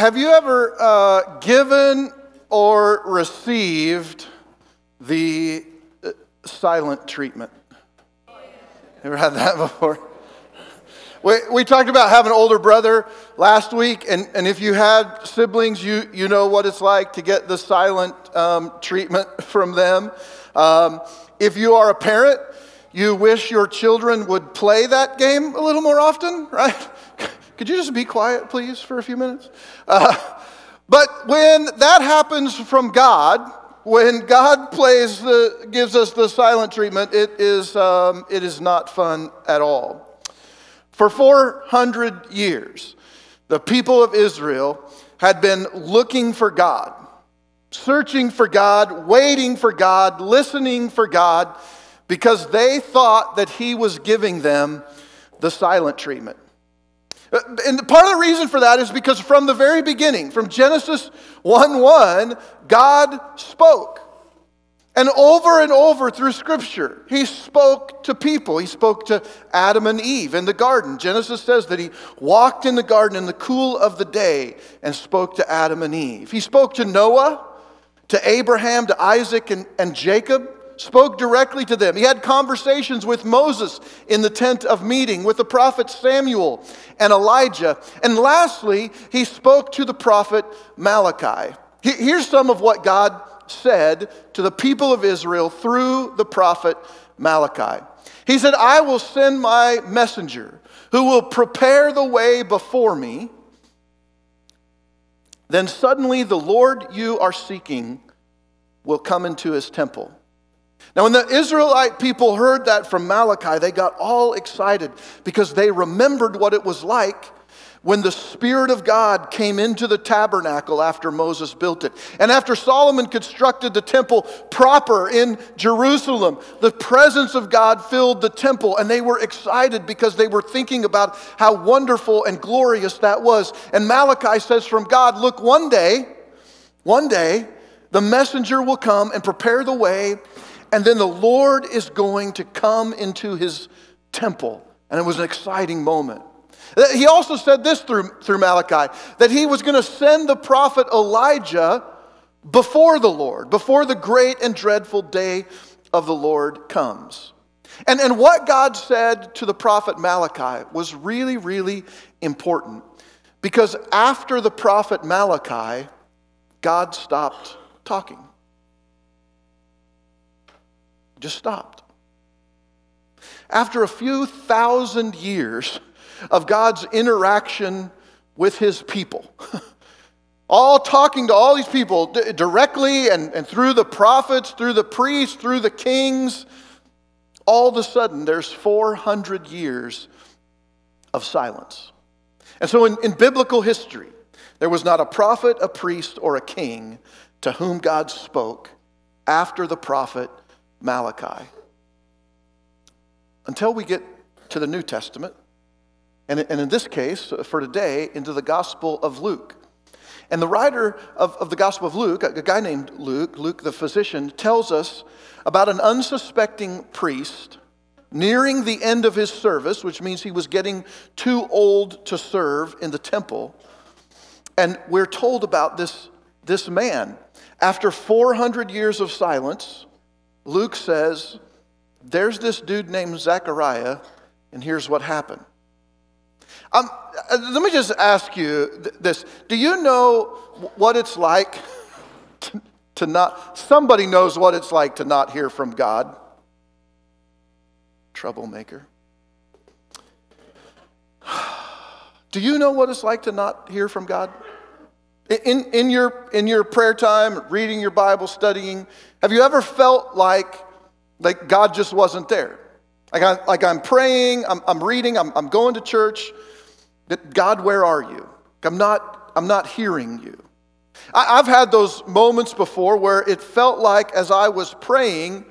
have you ever uh, given or received the uh, silent treatment? Ever had that before? We, we talked about having an older brother last week, and, and if you had siblings, you, you know what it's like to get the silent um, treatment from them. Um, if you are a parent, you wish your children would play that game a little more often, right? Could you just be quiet, please, for a few minutes? Uh, but when that happens from God, when God plays the, gives us the silent treatment, it is, um, it is not fun at all. For 400 years, the people of Israel had been looking for God, searching for God, waiting for God, listening for God, because they thought that He was giving them the silent treatment. Uh, and part of the reason for that is because from the very beginning, from Genesis 1 1, God spoke. And over and over through Scripture, he spoke to people. He spoke to Adam and Eve in the garden. Genesis says that he walked in the garden in the cool of the day and spoke to Adam and Eve. He spoke to Noah, to Abraham, to Isaac, and, and Jacob, spoke directly to them. He had conversations with Moses in the tent of meeting, with the prophet Samuel and Elijah. And lastly, he spoke to the prophet Malachi. Here's some of what God said to the people of Israel through the prophet Malachi. He said, I will send my messenger who will prepare the way before me. Then suddenly the Lord you are seeking will come into his temple. Now, when the Israelite people heard that from Malachi, they got all excited because they remembered what it was like when the Spirit of God came into the tabernacle after Moses built it. And after Solomon constructed the temple proper in Jerusalem, the presence of God filled the temple, and they were excited because they were thinking about how wonderful and glorious that was. And Malachi says from God, Look, one day, one day, the messenger will come and prepare the way, and then the Lord is going to come into his temple. And it was an exciting moment. Uh, he also said this through, through Malachi that he was going to send the prophet Elijah before the Lord, before the great and dreadful day of the Lord comes. And, and what God said to the prophet Malachi was really, really important because after the prophet Malachi, God stopped talking. Just stopped. After a few thousand years, of God's interaction with his people. all talking to all these people directly and, and through the prophets, through the priests, through the kings. All of a sudden, there's 400 years of silence. And so, in, in biblical history, there was not a prophet, a priest, or a king to whom God spoke after the prophet Malachi. Until we get to the New Testament, and, and in this case, for today, into the Gospel of Luke. And the writer of, of the Gospel of Luke, a guy named Luke, Luke the physician, tells us about an unsuspecting priest nearing the end of his service, which means he was getting too old to serve in the temple. And we're told about this, this man. After 400 years of silence, Luke says, There's this dude named Zechariah, and here's what happened. Um, uh, let me just ask you this. Do you know what it's like to, to not, somebody knows what it's like to not hear from God? Troublemaker. Do you know what it's like to not hear from God? In, in, your, in your prayer time, reading your Bible, studying, have you ever felt like, like God just wasn't there? Like, I, like I'm praying, I'm, I'm reading, I'm, I'm going to church, that God, where are you? I'm not, I'm not hearing you. I, I've had those moments before where it felt like as I was praying,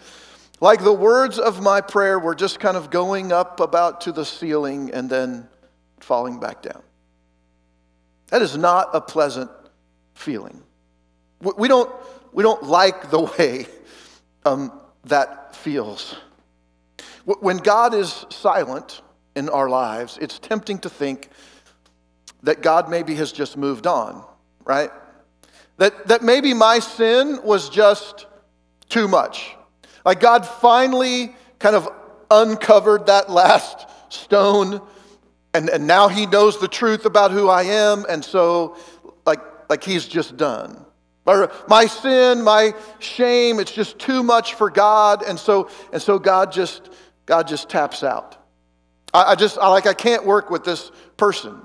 like the words of my prayer were just kind of going up about to the ceiling and then falling back down. That is not a pleasant feeling. We don't, we don't like the way um, that feels. When God is silent in our lives, it's tempting to think that God maybe has just moved on. right? That, that maybe my sin was just too much. Like God finally kind of uncovered that last stone, and, and now he knows the truth about who I am, and so like, he's just done. My sin, my shame, it's just too much for God, and so and so God just God just taps out. I, I just I, like I can't work with this person.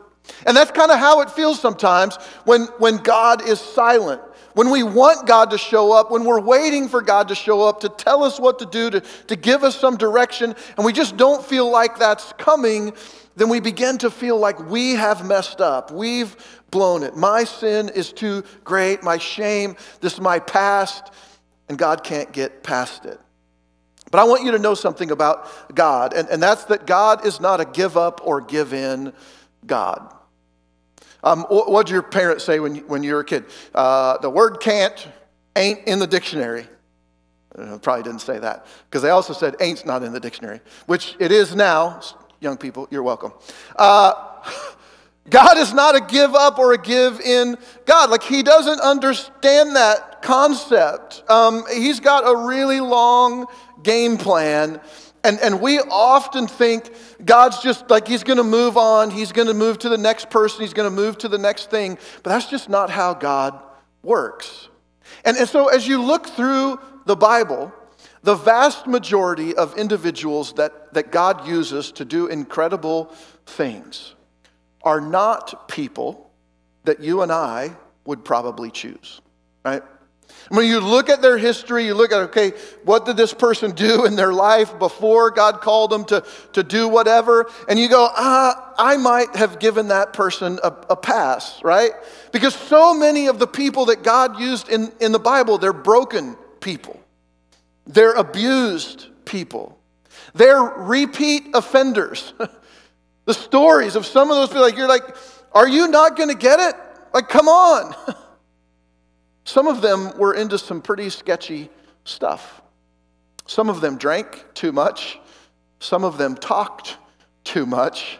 And that's kind of how it feels sometimes when, when God is silent. When we want God to show up, when we're waiting for God to show up to tell us what to do, to, to give us some direction, and we just don't feel like that's coming, then we begin to feel like we have messed up. We've blown it. My sin is too great. My shame, this is my past, and God can't get past it. But I want you to know something about God, and, and that's that God is not a give up or give in God. Um, what did your parents say when when you were a kid? Uh, the word can't ain't in the dictionary. Uh, probably didn't say that because they also said ain't's not in the dictionary, which it is now. Young people, you're welcome. Uh, God is not a give up or a give in God. Like, He doesn't understand that concept. Um, he's got a really long game plan and, and we often think God's just like, He's going to move on, He's going to move to the next person, He's going to move to the next thing. But that's just not how God works. And, and so as you look through the Bible, the vast majority of individuals that, that God uses to do incredible things are not people that you and I would probably choose, right? When you look at their history, you look at, okay, what did this person do in their life before God called them to, to do whatever? And you go, ah, I might have given that person a, a pass, right? Because so many of the people that God used in, in the Bible, they're broken people, they're abused people, they're repeat offenders. the stories of some of those people, like, you're like, are you not going to get it? Like, come on. Some of them were into some pretty sketchy stuff. Some of them drank too much. Some of them talked too much.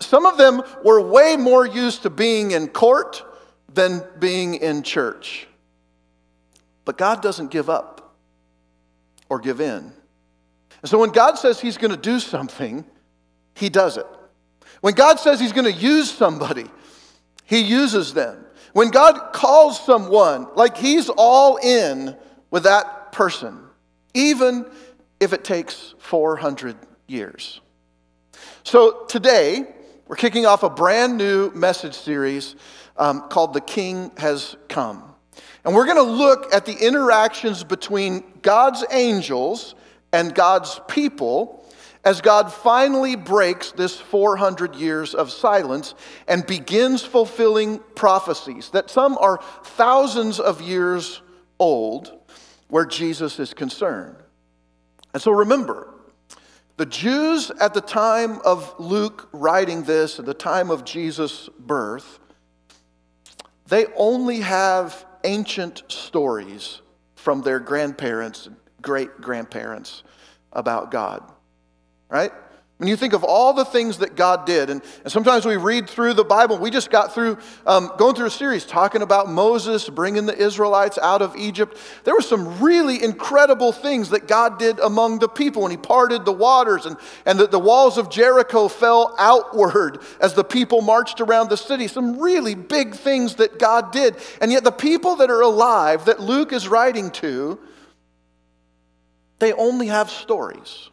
Some of them were way more used to being in court than being in church. But God doesn't give up or give in. And so when God says He's going to do something, He does it. When God says He's going to use somebody, He uses them. When God calls someone, like He's all in with that person, even if it takes 400 years. So today, we're kicking off a brand new message series um, called The King Has Come. And we're going to look at the interactions between God's angels and God's people as God finally breaks this 400 years of silence and begins fulfilling prophecies that some are thousands of years old where Jesus is concerned. And so remember, the Jews at the time of Luke writing this, at the time of Jesus' birth, they only have ancient stories from their grandparents, great grandparents about God right? When you think of all the things that God did, and, and sometimes we read through the Bible, we just got through um, going through a series talking about Moses bringing the Israelites out of Egypt. There were some really incredible things that God did among the people when He parted the waters and, and the, the walls of Jericho fell outward as the people marched around the city. Some really big things that God did. And yet, the people that are alive that Luke is writing to, they only have stories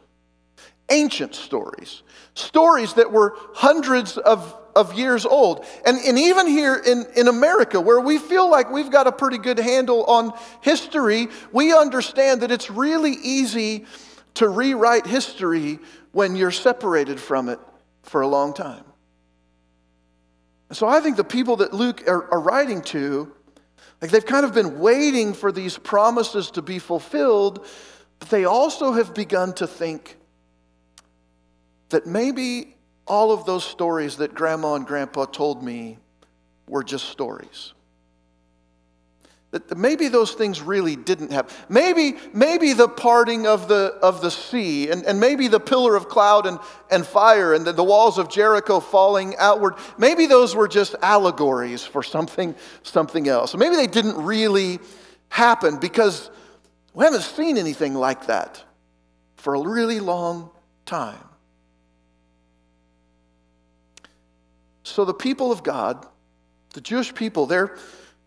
ancient stories, stories that were hundreds of, of years old. And, and even here in, in America, where we feel like we've got a pretty good handle on history, we understand that it's really easy to rewrite history when you're separated from it for a long time. So I think the people that Luke are, are writing to, like they've kind of been waiting for these promises to be fulfilled, but they also have begun to think that maybe all of those stories that grandma and grandpa told me were just stories. that maybe those things really didn't happen. Maybe, maybe the parting of the, of the sea, and, and maybe the pillar of cloud and, and fire, and the, the walls of Jericho falling outward, maybe those were just allegories for something, something else. Maybe they didn't really happen because we haven't seen anything like that for a really long time. So the people of God, the Jewish people, they're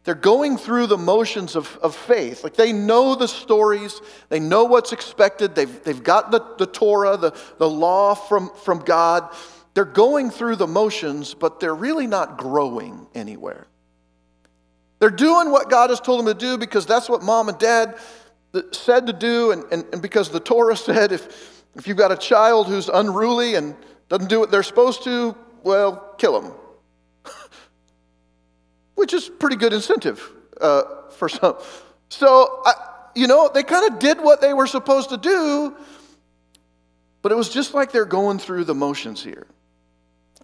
they're going through the motions of, of faith. Like they know the stories, they know what's expected, they've, they've got the, the Torah, the, the law from, from God. They're going through the motions, but they're really not growing anywhere. They're doing what God has told them to do because that's what mom and dad said to do, and, and, and because the Torah said if, if you've got a child who's unruly and doesn't do what they're supposed to, well, kill them which is pretty good incentive uh, for some. So, I, you know, they kind of did what they were supposed to do, but it was just like they're going through the motions here.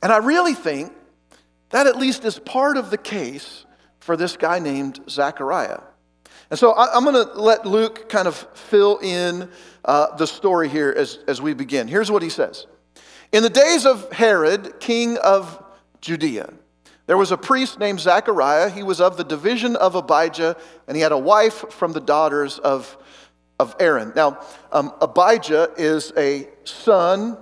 And I really think that at least is part of the case for this guy named Zechariah. And so I, am going to let Luke kind of fill in uh, the story here as, as we begin. Here's what he says In the days of Herod, king of Judea, there was a priest named Zechariah. He was of the division of Abijah, and he had a wife from the daughters of, of Aaron. Now, um, Abijah is a son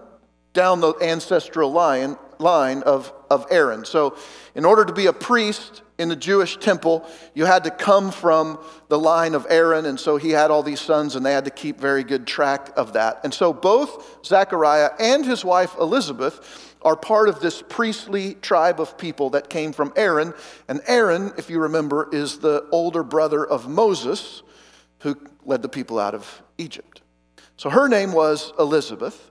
down the ancestral line, line of, of Aaron. So, in order to be a priest in the Jewish temple, you had to come from the line of Aaron, and so he had all these sons, and they had to keep very good track of that. And so, both Zechariah and his wife Elizabeth are part of this priestly tribe of people that came from Aaron. And Aaron, if you remember, is the older brother of Moses, who led the people out of Egypt. So her name was Elizabeth.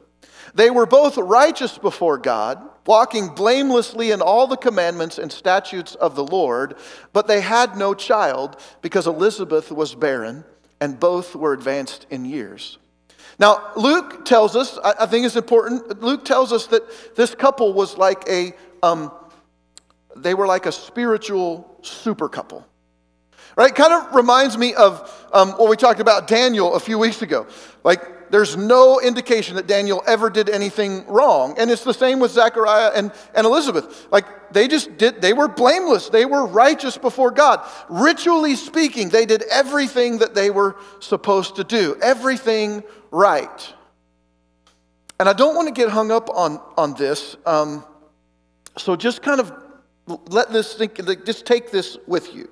They were both righteous before God, walking blamelessly in all the commandments and statutes of the Lord, but they had no child because Elizabeth was barren and both were advanced in years. Now, Luke tells us, I think it's important, Luke tells us that this couple was like a, um, they were like a spiritual super couple. Right? Kind of reminds me of um, what we talked about Daniel a few weeks ago. Like, there's no indication that Daniel ever did anything wrong. And it's the same with Zechariah and, and Elizabeth. Like, they just did, they were blameless. They were righteous before God. Ritually speaking, they did everything that they were supposed to do, everything right. And I don't want to get hung up on, on this. Um, so just kind of let this think, just take this with you.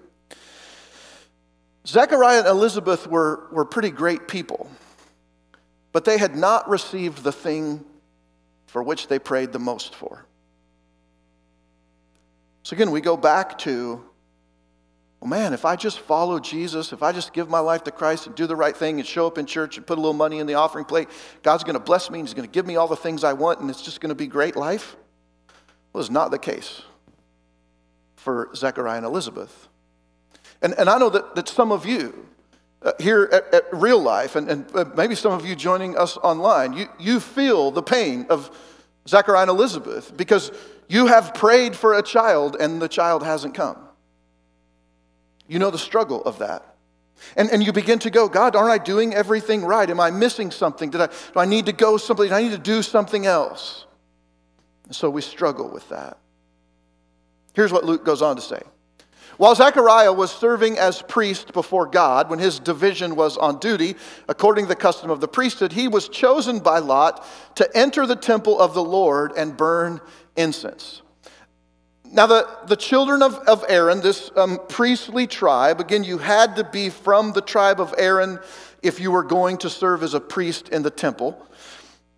Zechariah and Elizabeth were, were pretty great people, but they had not received the thing for which they prayed the most for. So again, we go back to well, man, if I just follow Jesus, if I just give my life to Christ and do the right thing and show up in church and put a little money in the offering plate, God's going to bless me and He's going to give me all the things I want and it's just going to be great life? Well, it's not the case for Zechariah and Elizabeth. And, and I know that, that some of you here at, at, Real Life, and, and uh, maybe some of you joining us online, you, you feel the pain of Zechariah and Elizabeth because you have prayed for a child and the child hasn't come. You know the struggle of that. And, and you begin to go, God, aren't I doing everything right? Am I missing something? Did I, do I need to go someplace? I need to do something else? And so we struggle with that. Here's what Luke goes on to say. While Zechariah was serving as priest before God, when his division was on duty, according to the custom of the priesthood, he was chosen by Lot to enter the temple of the Lord and burn incense. Now, the, the children of, of Aaron, this um, priestly tribe, again, you had to be from the tribe of Aaron if you were going to serve as a priest in the temple.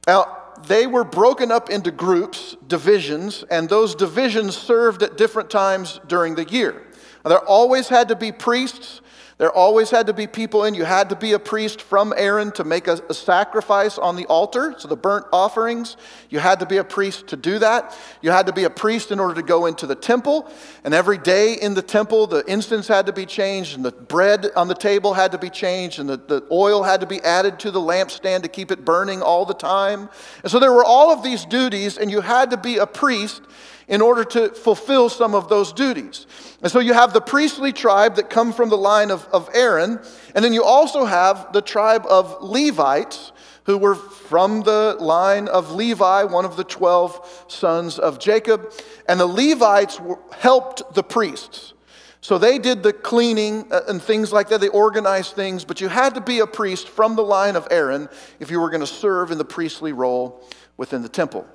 Now, they were broken up into groups, divisions, and those divisions served at different times during the year. There always had to be priests there always had to be people in. You had to be a priest from Aaron to make a, a, sacrifice on the altar, so the burnt offerings. You had to be a priest to do that. You had to be a priest in order to go into the temple. And every day in the temple, the incense had to be changed, and the bread on the table had to be changed, and the, the oil had to be added to the lampstand to keep it burning all the time. And so there were all of these duties, and you had to be a priest in order to fulfill some of those duties. And so you have the priestly tribe that come from the line of, of Aaron, and then you also have the tribe of Levites who were from the line of Levi, one of the 12 sons of Jacob. And the Levites helped the priests. So they did the cleaning uh, and things like that. They organized things, but you had to be a priest from the line of Aaron if you were going to serve in the priestly role within the temple.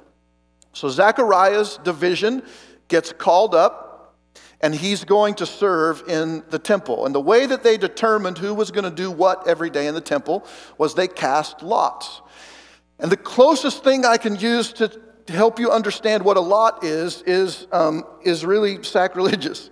So Zechariah's division gets called up and he's going to serve in the temple. And the way that they determined who was going to do what every day in the temple was they cast lots. And the closest thing I can use to, to help you understand what a lot is is, um, is really sacrilegious.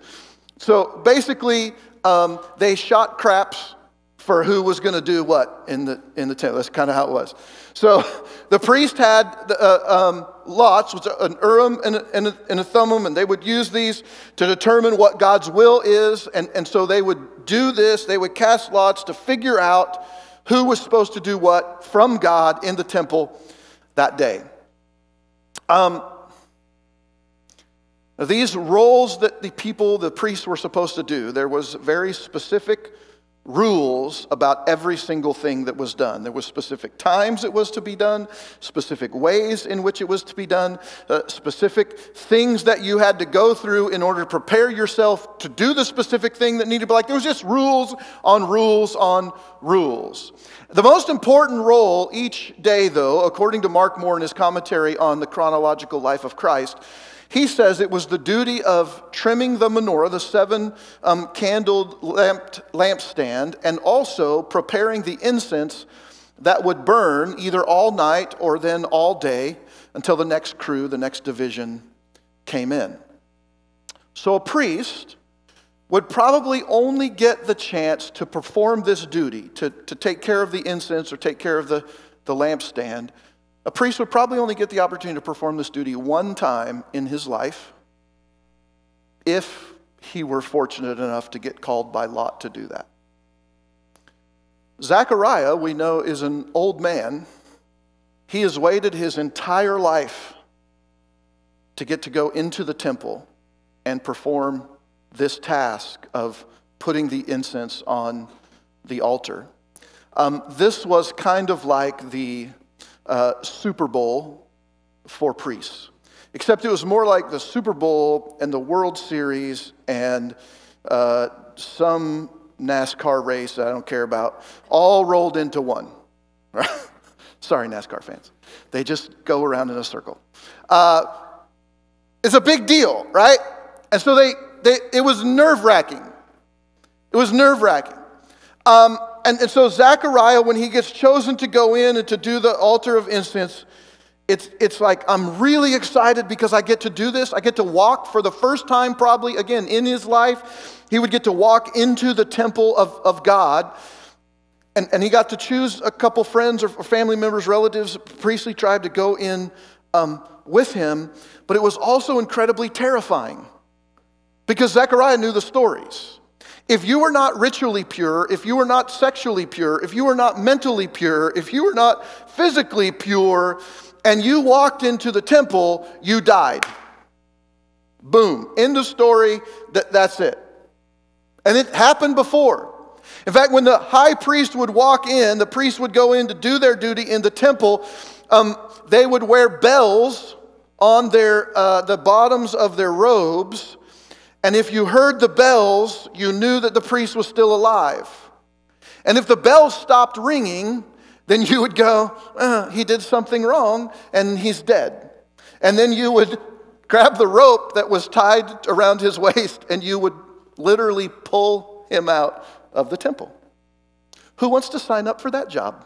So basically, um, they shot craps for who was going to do what in the, in the temple. That's kind of how it was. So the priest had uh, um, lots, which an Urim and a, and, a, and a Thummim, and they would use these to determine what God's will is. And, and so they would do this, they would cast lots to figure out who was supposed to do what from God in the temple that day. Um, these roles that the people, the priests, were supposed to do, there was very specific rules about every single thing that was done. There were specific times it was to be done, specific ways in which it was to be done, uh, specific things that you had to go through in order to prepare yourself to do the specific thing that needed to be like. There was just rules on rules on rules. The most important role each day, though, according to Mark Moore in his commentary on the chronological life of Christ, he says it was the duty of trimming the menorah, the seven um, candled lamp, lampstand, and also preparing the incense that would burn either all night or then all day until the next crew, the next division came in. So a priest would probably only get the chance to perform this duty, to, to take care of the incense or take care of the, the lampstand, a priest would probably only get the opportunity to perform this duty one time in his life if he were fortunate enough to get called by Lot to do that. Zechariah, we know, is an old man. He has waited his entire life to get to go into the temple and perform this task of putting the incense on the altar. Um, this was kind of like the uh, Super Bowl for priests. Except it was more like the Super Bowl and the World Series and uh, some NASCAR race I don't care about, all rolled into one. Sorry, NASCAR fans. They just go around in a circle. Uh, it's a big deal, right? And so they, they it was nerve wracking. It was nerve wracking. Um, and, and so Zechariah, when he gets chosen to go in and to do the altar of incense, it's, it's like, I'm really excited because I get to do this. I get to walk for the first time, probably again in his life. He would get to walk into the temple of, of God. And, and he got to choose a couple friends or family members, relatives, priestly tribe to go in um, with him. But it was also incredibly terrifying because Zechariah knew the stories. If you were not ritually pure, if you were not sexually pure, if you were not mentally pure, if you were not physically pure, and you walked into the temple, you died. Boom. End of story. That, that's it. And it happened before. In fact, when the high priest would walk in, the priest would go in to do their duty in the temple. Um, they would wear bells on their, uh, the bottoms of their robes and if you heard the bells, you knew that the priest was still alive. And if the bells stopped ringing, then you would go, uh, he did something wrong and he's dead. And then you would grab the rope that was tied around his waist and you would literally pull him out of the temple. Who wants to sign up for that job?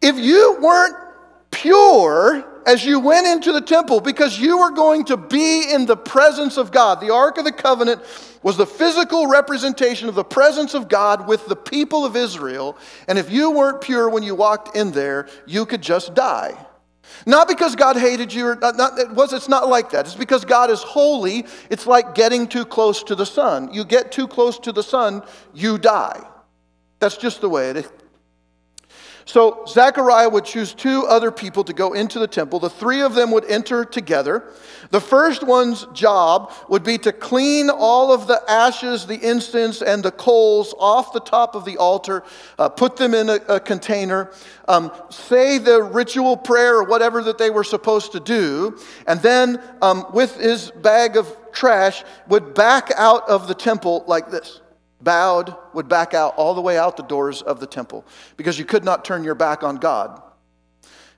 If you weren't pure as you went into the temple because you were going to be in the presence of God. The Ark of the Covenant was the physical representation of the presence of God with the people of Israel. And if you weren't pure when you walked in there, you could just die. Not because God hated you, or not, not, it was, it's not like that. It's because God is holy. It's like getting too close to the sun. You get too close to the sun, you die. That's just the way it is. So Zechariah would choose two other people to go into the temple. The three of them would enter together. The first one's job would be to clean all of the ashes, the incense, and the coals off the top of the altar, uh, put them in a, a container, um, say the ritual prayer or whatever that they were supposed to do, and then um, with his bag of trash would back out of the temple like this bowed, would back out all the way out the doors of the temple because you could not turn your back on God.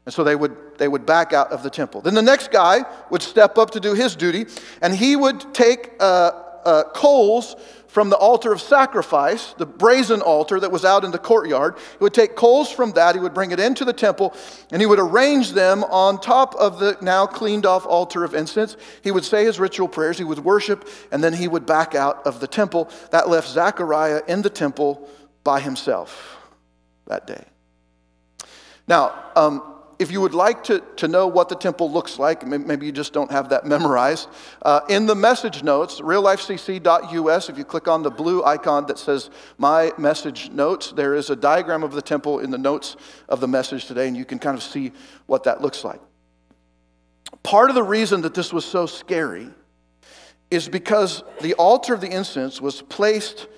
And so they would, they would back out of the temple. Then the next guy would step up to do his duty, and he would take uh, uh, coals from the altar of sacrifice, the brazen altar that was out in the courtyard. He would take coals from that, he would bring it into the temple, and he would arrange them on top of the now cleaned off altar of incense. He would say his ritual prayers, he would worship, and then he would back out of the temple. That left Zechariah in the temple by himself that day. Now, um, if you would like to, to know what the temple looks like, maybe you just don't have that memorized, uh, in the message notes, reallifecc.us, if you click on the blue icon that says My Message Notes, there is a diagram of the temple in the notes of the message today, and you can kind of see what that looks like. Part of the reason that this was so scary is because the altar of the incense was placed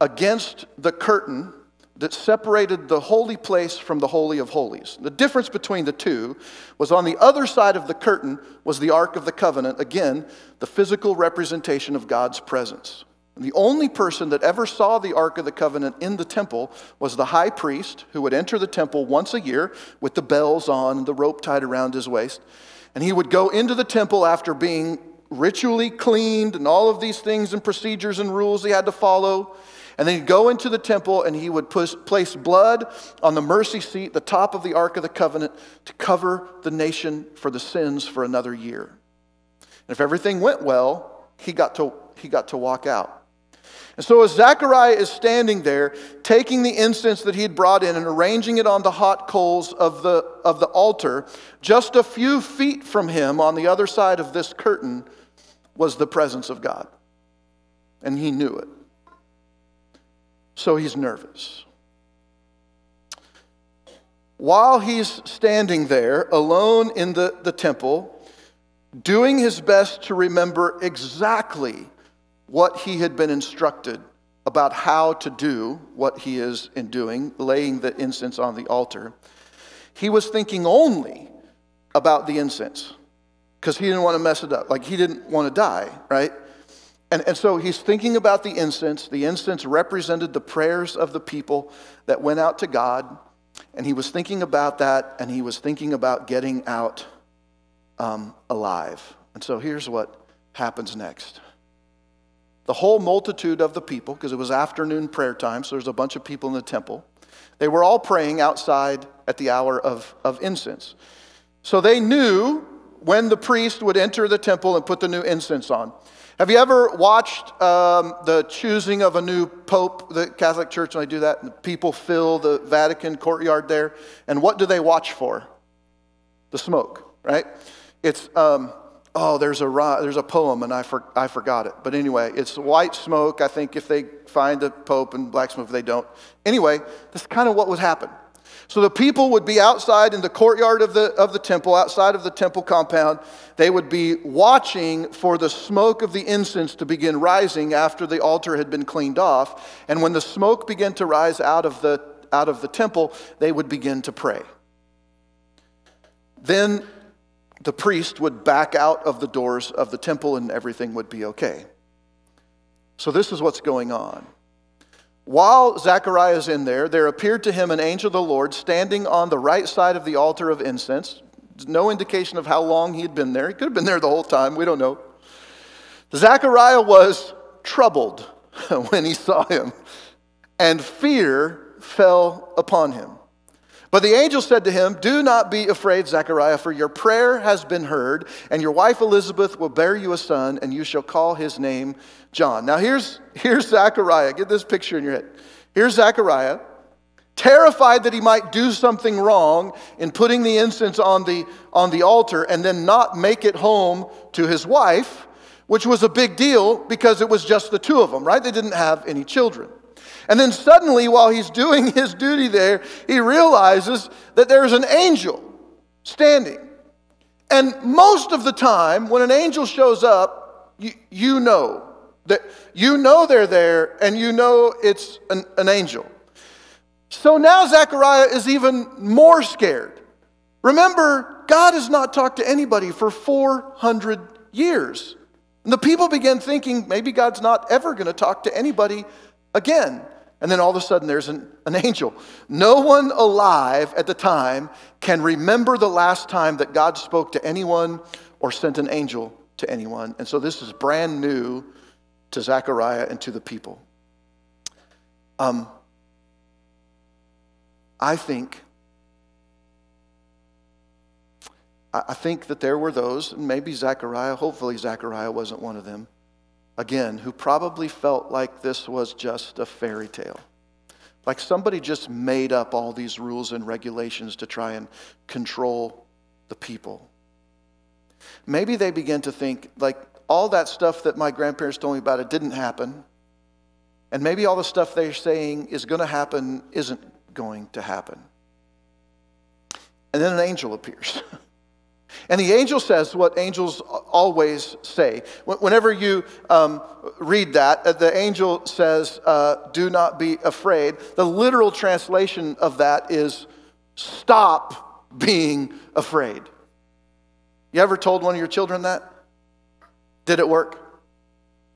against the curtain that separated the holy place from the holy of holies. The difference between the two was on the other side of the curtain was the ark of the covenant, again, the physical representation of God's presence. And the only person that ever saw the ark of the covenant in the temple was the high priest who would enter the temple once a year with the bells on and the rope tied around his waist. And he would go into the temple after being ritually cleaned and all of these things and procedures and rules he had to follow. And then he'd go into the temple and he would place blood on the mercy seat, the top of the Ark of the Covenant, to cover the nation for the sins for another year. And if everything went well, he got to, he got to walk out. And so, as Zechariah is standing there, taking the incense that he had brought in and arranging it on the hot coals of the, of the altar, just a few feet from him on the other side of this curtain was the presence of God. And he knew it. So he's nervous. While he's standing there alone in the, the temple, doing his best to remember exactly what he had been instructed about how to do what he is in doing, laying the incense on the altar, he was thinking only about the incense because he didn't want to mess it up. Like he didn't want to die, right? And, and so he's thinking about the incense. The incense represented the prayers of the people that went out to God. And he was thinking about that, and he was thinking about getting out um, alive. And so here's what happens next. The whole multitude of the people, because it was afternoon prayer time, so there's a bunch of people in the temple, they were all praying outside at the hour of, of incense. So they knew when the priest would enter the temple and put the new incense on. Have you ever watched um, the choosing of a new pope, the Catholic Church, when they do that? And people fill the Vatican courtyard there. And what do they watch for? The smoke, right? It's, um, oh, there's a, there's a poem, and I, for, I forgot it. But anyway, it's white smoke, I think, if they find the pope, and black smoke if they don't. Anyway, that's kind of what would happen. So the people would be outside in the courtyard of the, of the temple, outside of the temple compound. They would be watching for the smoke of the incense to begin rising after the altar had been cleaned off. And when the smoke began to rise out of the, out of the temple, they would begin to pray. Then the priest would back out of the doors of the temple and everything would be okay. So, this is what's going on. While Zechariah is in there, there appeared to him an angel of the Lord standing on the right side of the altar of incense. No indication of how long he had been there. He could have been there the whole time. We don't know. Zechariah was troubled when he saw him, and fear fell upon him. But the angel said to him, Do not be afraid, Zechariah, for your prayer has been heard, and your wife Elizabeth will bear you a son, and you shall call his name John. Now here's, here's Zechariah. Get this picture in your head. Here's Zechariah, terrified that he might do something wrong in putting the incense on the, on the altar and then not make it home to his wife, which was a big deal because it was just the two of them, right? They didn't have any children. And then suddenly, while he's doing his duty there, he realizes that there's an angel standing. And most of the time, when an angel shows up, you, you know that you know they're there and you know it's an, an angel. So now Zechariah is even more scared. Remember, God has not talked to anybody for 400 years. And the people began thinking maybe God's not ever going to talk to anybody again. And then all of a sudden there's an, an angel. No one alive at the time can remember the last time that God spoke to anyone or sent an angel to anyone. And so this is brand new to Zechariah and to the people. Um, I think I think that there were those, and maybe Zechariah, hopefully Zechariah wasn't one of them, again, who probably felt like this was just a fairy tale. Like somebody just made up all these rules and regulations to try and control the people. Maybe they began to think, like, all that stuff that my grandparents told me about, it didn't happen. And maybe all the stuff they're saying is going to happen isn't going to happen. And then an angel appears. And the angel says what angels always say. Whenever you um, read that, uh, the angel says, uh, Do not be afraid. The literal translation of that is, Stop being afraid. You ever told one of your children that? Did it work?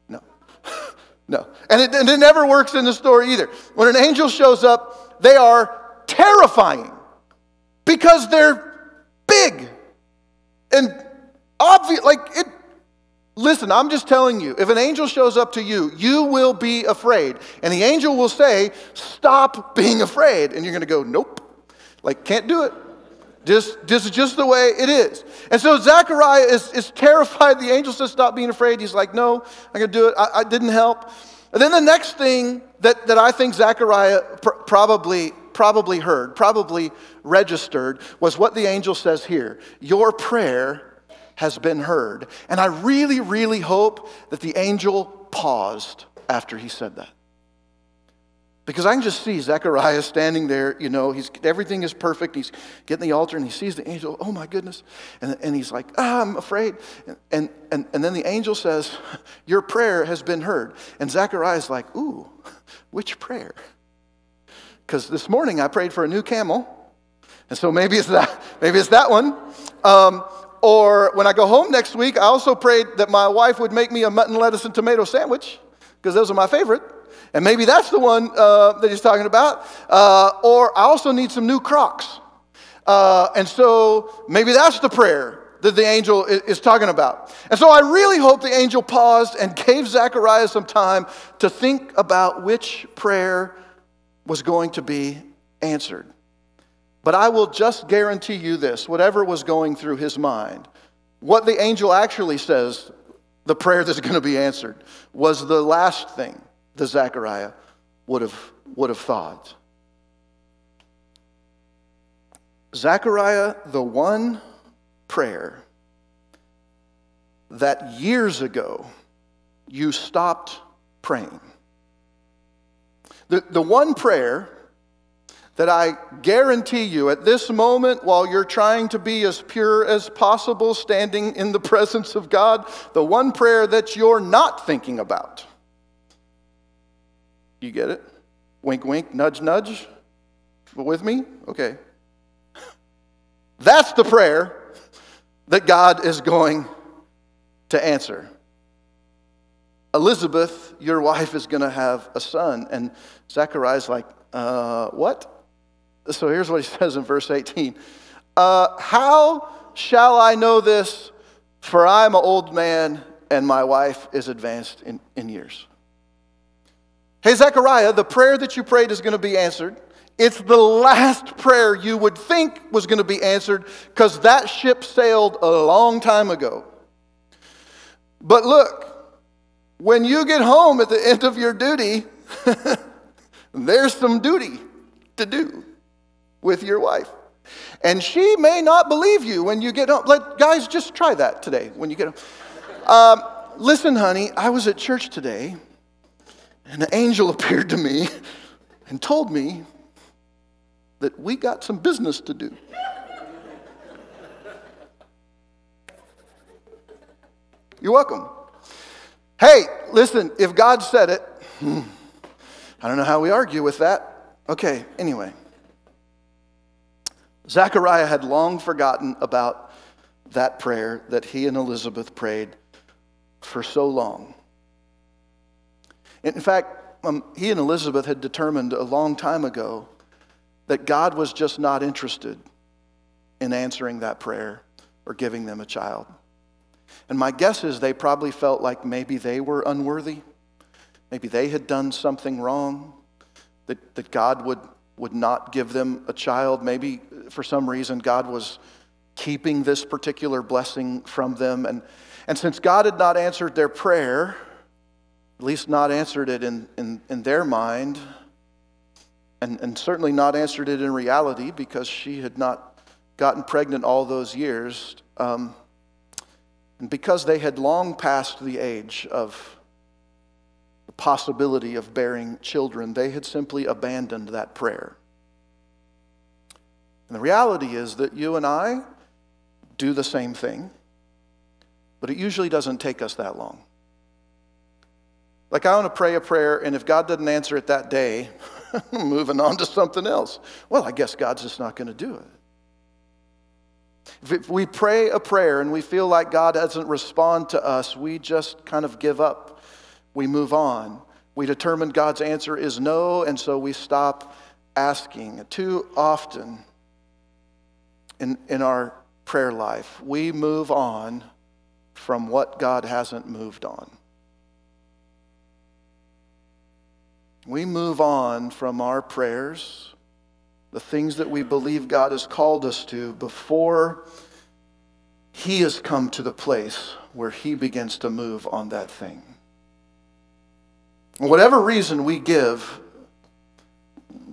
No. no. And it, and it never works in the story either. When an angel shows up, they are terrifying because they're big and obvious, like it, listen, I'm just telling you, if an angel shows up to you, you will be afraid. And the angel will say, Stop being afraid. And you're going to go, Nope. Like, can't do it. Just, this is just the way it is. And so Zechariah is, is terrified. The angel says, Stop being afraid. He's like, No, I'm going to do it. I, I, didn't help. And then the next thing that, that I think Zechariah pr- probably probably heard, probably registered, was what the angel says here Your prayer has been heard. And I really, really hope that the angel paused after he said that. Because I can just see Zechariah standing there, you know, he's, everything is perfect. He's getting the altar and he sees the angel, oh my goodness. And, and he's like, ah, I'm afraid. And, and, and then the angel says, Your prayer has been heard. And Zechariah's like, Ooh, which prayer? because this morning I prayed for a new camel. And so maybe it's that, maybe it's that one. Um, or when I go home next week, I also prayed that my wife would make me a mutton, lettuce, and tomato sandwich, because those are my favorite. And maybe that's the one uh, that he's talking about. Uh, or I also need some new Crocs. Uh, and so maybe that's the prayer that the angel is talking about. And so I really hope the angel paused and gave Zechariah some time to think about which prayer was going to be answered. But I will just guarantee you this whatever was going through his mind, what the angel actually says, the prayer that's going to be answered, was the last thing that Zechariah would have, would have thought. Zechariah, the one prayer that years ago you stopped praying. The, the one prayer that I guarantee you at this moment, while you're trying to be as pure as possible, standing in the presence of God, the one prayer that you're not thinking about. You get it? Wink, wink, nudge, nudge. With me? Okay. That's the prayer that God is going to answer. Elizabeth, your wife, is going to have a son. And Zechariah's like, uh, what? So here's what he says in verse 18 uh, How shall I know this? For I'm an old man and my wife is advanced in, in years. Hey, Zechariah, the prayer that you prayed is going to be answered. It's the last prayer you would think was going to be answered because that ship sailed a long time ago. But look, when you get home at the end of your duty, there's some duty to do with your wife. And she may not believe you when you get home. Let, guys, just try that today when you get home. Um, listen, honey, I was at church today, And an angel appeared to me and told me that we got some business to do. You're welcome. Hey, listen, if God said it, hmm, I don't know how we argue with that. Okay, anyway. Zechariah had long forgotten about that prayer that he and Elizabeth prayed for so long. In fact, um, he and Elizabeth had determined a long time ago that God was just not interested in answering that prayer or giving them a child. And my guess is they probably felt like maybe they were unworthy. Maybe they had done something wrong, that, that God would, would not give them a child. Maybe for some reason God was keeping this particular blessing from them. And, and since God had not answered their prayer, at least not answered it in, in, in their mind, and, and certainly not answered it in reality because she had not gotten pregnant all those years. Um, and because they had long passed the age of the possibility of bearing children, they had simply abandoned that prayer. And the reality is that you and I do the same thing, but it usually doesn't take us that long. Like, I want to pray a prayer, and if God doesn't answer it that day, I'm moving on to something else. Well, I guess God's just not going to do it. If we pray a prayer and we feel like God doesn't respond to us, we just kind of give up. We move on. We determine God's answer is no, and so we stop asking. Too often in, in our prayer life, we move on from what God hasn't moved on. We move on from our prayers, the things that we believe God has called us to, before He has come to the place where He begins to move on that thing. Whatever reason we give,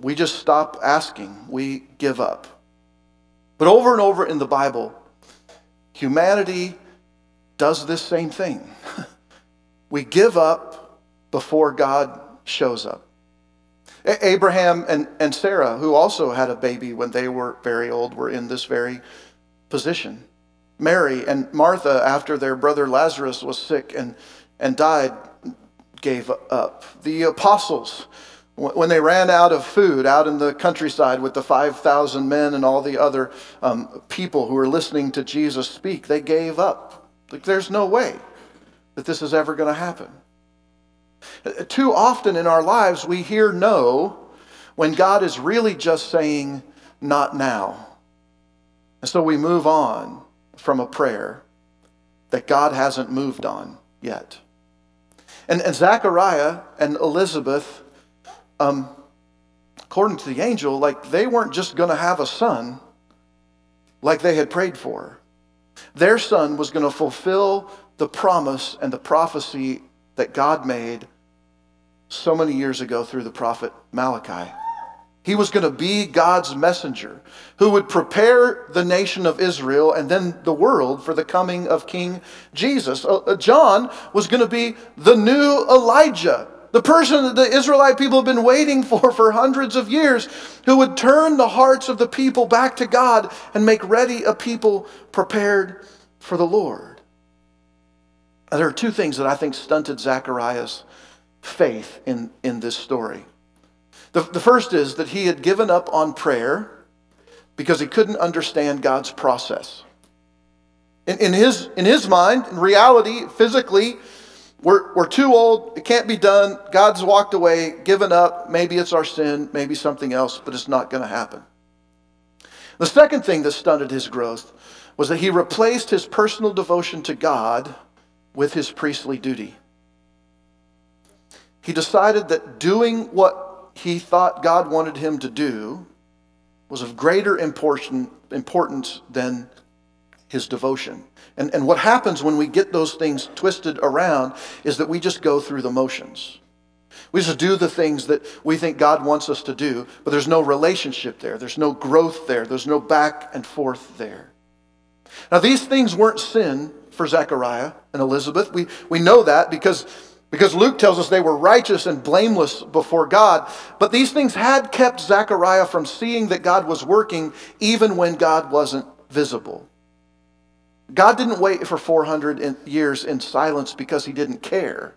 we just stop asking, we give up. But over and over in the Bible, humanity does this same thing. we give up before God shows up. Abraham and, and Sarah, who also had a baby when they were very old, were in this very position. Mary and Martha, after their brother Lazarus was sick and, and died, gave up. The apostles, when they ran out of food out in the countryside with the 5,000 men and all the other um, people who were listening to Jesus speak, they gave up. Like, there's no way that this is ever going to happen. Too often in our lives, we hear no when God is really just saying, not now. And so we move on from a prayer that God hasn't moved on yet. And, and Zechariah and Elizabeth, um, according to the angel, like they weren't just going to have a son like they had prayed for. Their son was going to fulfill the promise and the prophecy that God made so many years ago through the prophet Malachi. He was going to be God's messenger who would prepare the nation of Israel and then the world for the coming of King Jesus. Uh, uh, John was going to be the new Elijah, the person that the Israelite people have been waiting for for hundreds of years, who would turn the hearts of the people back to God and make ready a people prepared for the Lord. There are two things that I think stunted Zechariah's faith in, in this story. The, the first is that he had given up on prayer because he couldn't understand God's process. In, in, his, in his mind, in reality, physically, we're, we're too old. It can't be done. God's walked away, given up. Maybe it's our sin, maybe something else, but it's not going to happen. The second thing that stunted his growth was that he replaced his personal devotion to God with his priestly duty. He decided that doing what he thought God wanted him to do was of greater importance than his devotion. And, and what happens when we get those things twisted around is that we just go through the motions. We just do the things that we think God wants us to do, but there's no relationship there. There's no growth there. There's no back and forth there. Now, these things weren't sin for Zechariah and Elizabeth. We, we know that because Because Luke tells us they were righteous and blameless before God. But these things had kept Zechariah from seeing that God was working even when God wasn't visible. God didn't wait for 400 years in silence because he didn't care.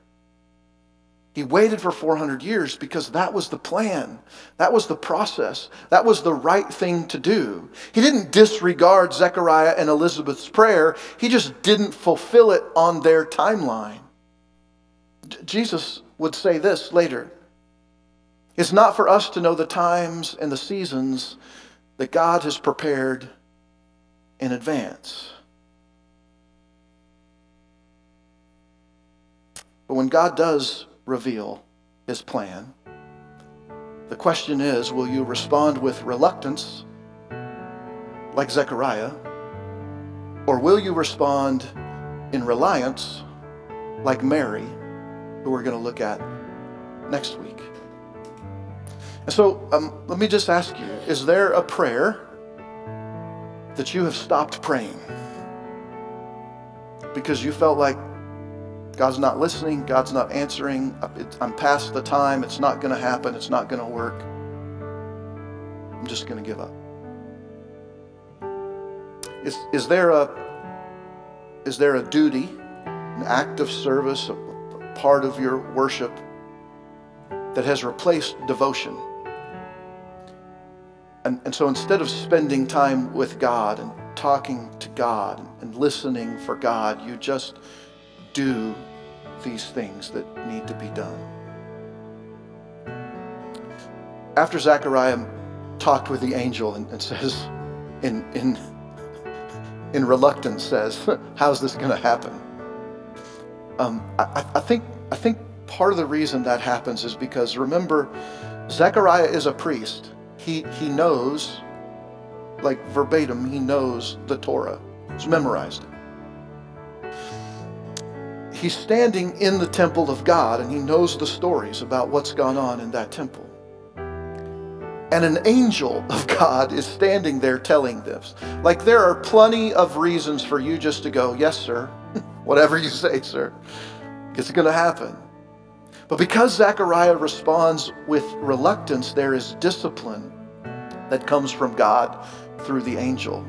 He waited for 400 years because that was the plan. That was the process. That was the right thing to do. He didn't disregard Zechariah and Elizabeth's prayer, he just didn't fulfill it on their timeline. Jesus would say this later It's not for us to know the times and the seasons that God has prepared in advance. But when God does reveal his plan, the question is will you respond with reluctance, like Zechariah, or will you respond in reliance, like Mary? Who we're going to look at next week. And so um, let me just ask you is there a prayer that you have stopped praying because you felt like God's not listening, God's not answering, I'm past the time, it's not going to happen, it's not going to work? I'm just going to give up. Is, is, there a, is there a duty, an act of service, part of your worship that has replaced devotion. And, and so instead of spending time with God and talking to God and listening for God, you just do these things that need to be done. After Zechariah talked with the angel and, and says, in, in, in reluctance, says, How's this going to happen? Um, I, I, think, I think part of the reason that happens is because remember, Zechariah is a priest. He, he knows, like verbatim, he knows the Torah. He's memorized it. He's standing in the temple of God and he knows the stories about what's gone on in that temple. And an angel of God is standing there telling this. Like there are plenty of reasons for you just to go, Yes, sir. Whatever you say, sir. It's going to happen. But because Zechariah responds with reluctance, there is discipline that comes from God through the angel.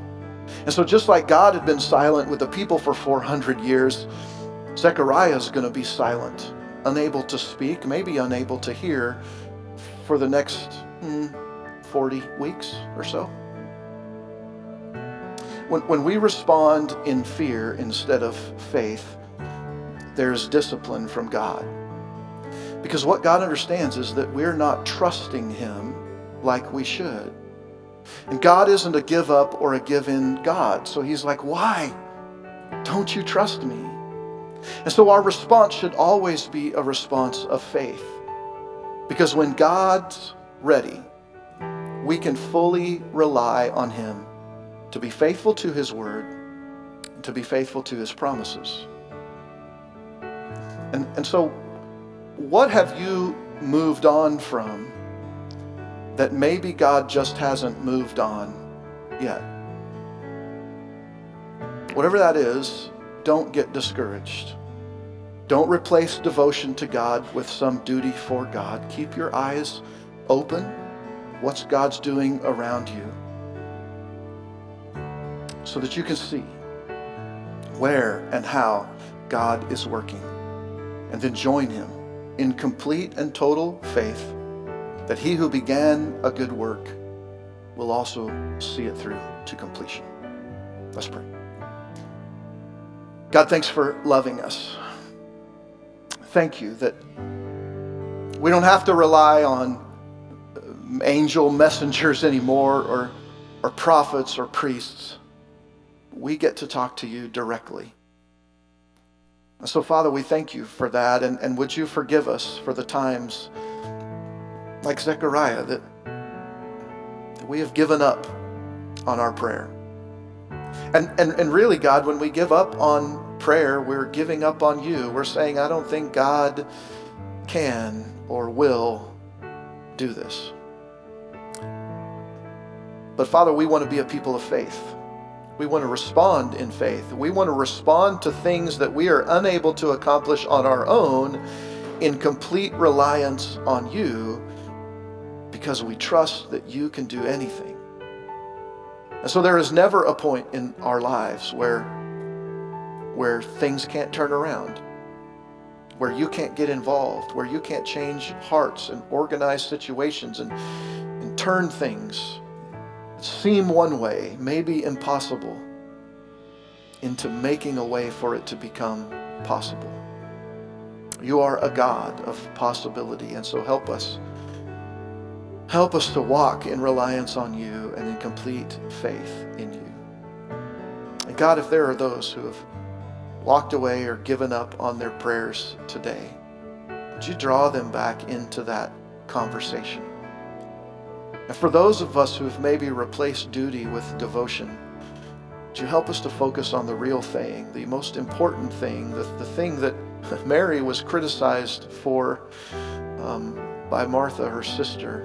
And so, just like God had been silent with the people for 400 years, Zechariah is going to be silent, unable to speak, maybe unable to hear for the next hmm, 40 weeks or so. When, when we respond in fear instead of faith, there's discipline from God. Because what God understands is that we're not trusting Him like we should. And God isn't a give up or a give in God. So He's like, why don't you trust me? And so our response should always be a response of faith. Because when God's ready, we can fully rely on Him to be faithful to His word, and to be faithful to His promises. And, and so, what have you moved on from that maybe God just hasn't moved on yet? Whatever that is, don't get discouraged. Don't replace devotion to God with some duty for God. Keep your eyes open. What's God's doing around you? So that you can see where and how God is working and then join him in complete and total faith that he who began a good work will also see it through to completion. Let's pray. God, thanks for loving us. Thank you that we don't have to rely on uh, angel messengers anymore or, or prophets or priests. We get to talk to you directly. So, Father, we thank you for that. And, and would you forgive us for the times, like Zechariah, that, that we have given up on our prayer? And, and, and really, God, when we give up on prayer, we're giving up on you. We're saying, I don't think God can or will do this. But Father, we want to be a people of faith. We want to respond in faith. We want to respond to things that we are unable to accomplish on our own in complete reliance on you because we trust that you can do anything. And so there is never a point in our lives where, where things can't turn around, where you can't get involved, where you can't change hearts and organize situations and, and turn things seem one way, maybe impossible, into making a way for it to become possible. You are a God of possibility, and so help us. Help us to walk in reliance on you and in complete faith in you. And God, if there are those who have walked away or given up on their prayers today, would you draw them back into that conversation? And for those of us who have maybe replaced duty with devotion, would you help us to focus on the real thing, the most important thing, the, the thing that Mary was criticized for um, by Martha, her sister?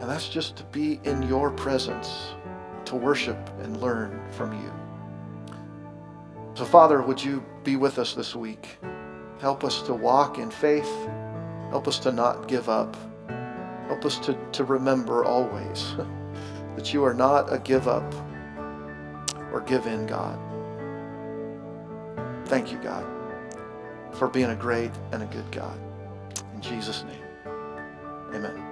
And that's just to be in your presence, to worship and learn from you. So, Father, would you be with us this week? Help us to walk in faith. Help us to not give up. Help us to, to remember always that you are not a give up or give in God. Thank you, God, for being a great and a good God. In Jesus' name, amen.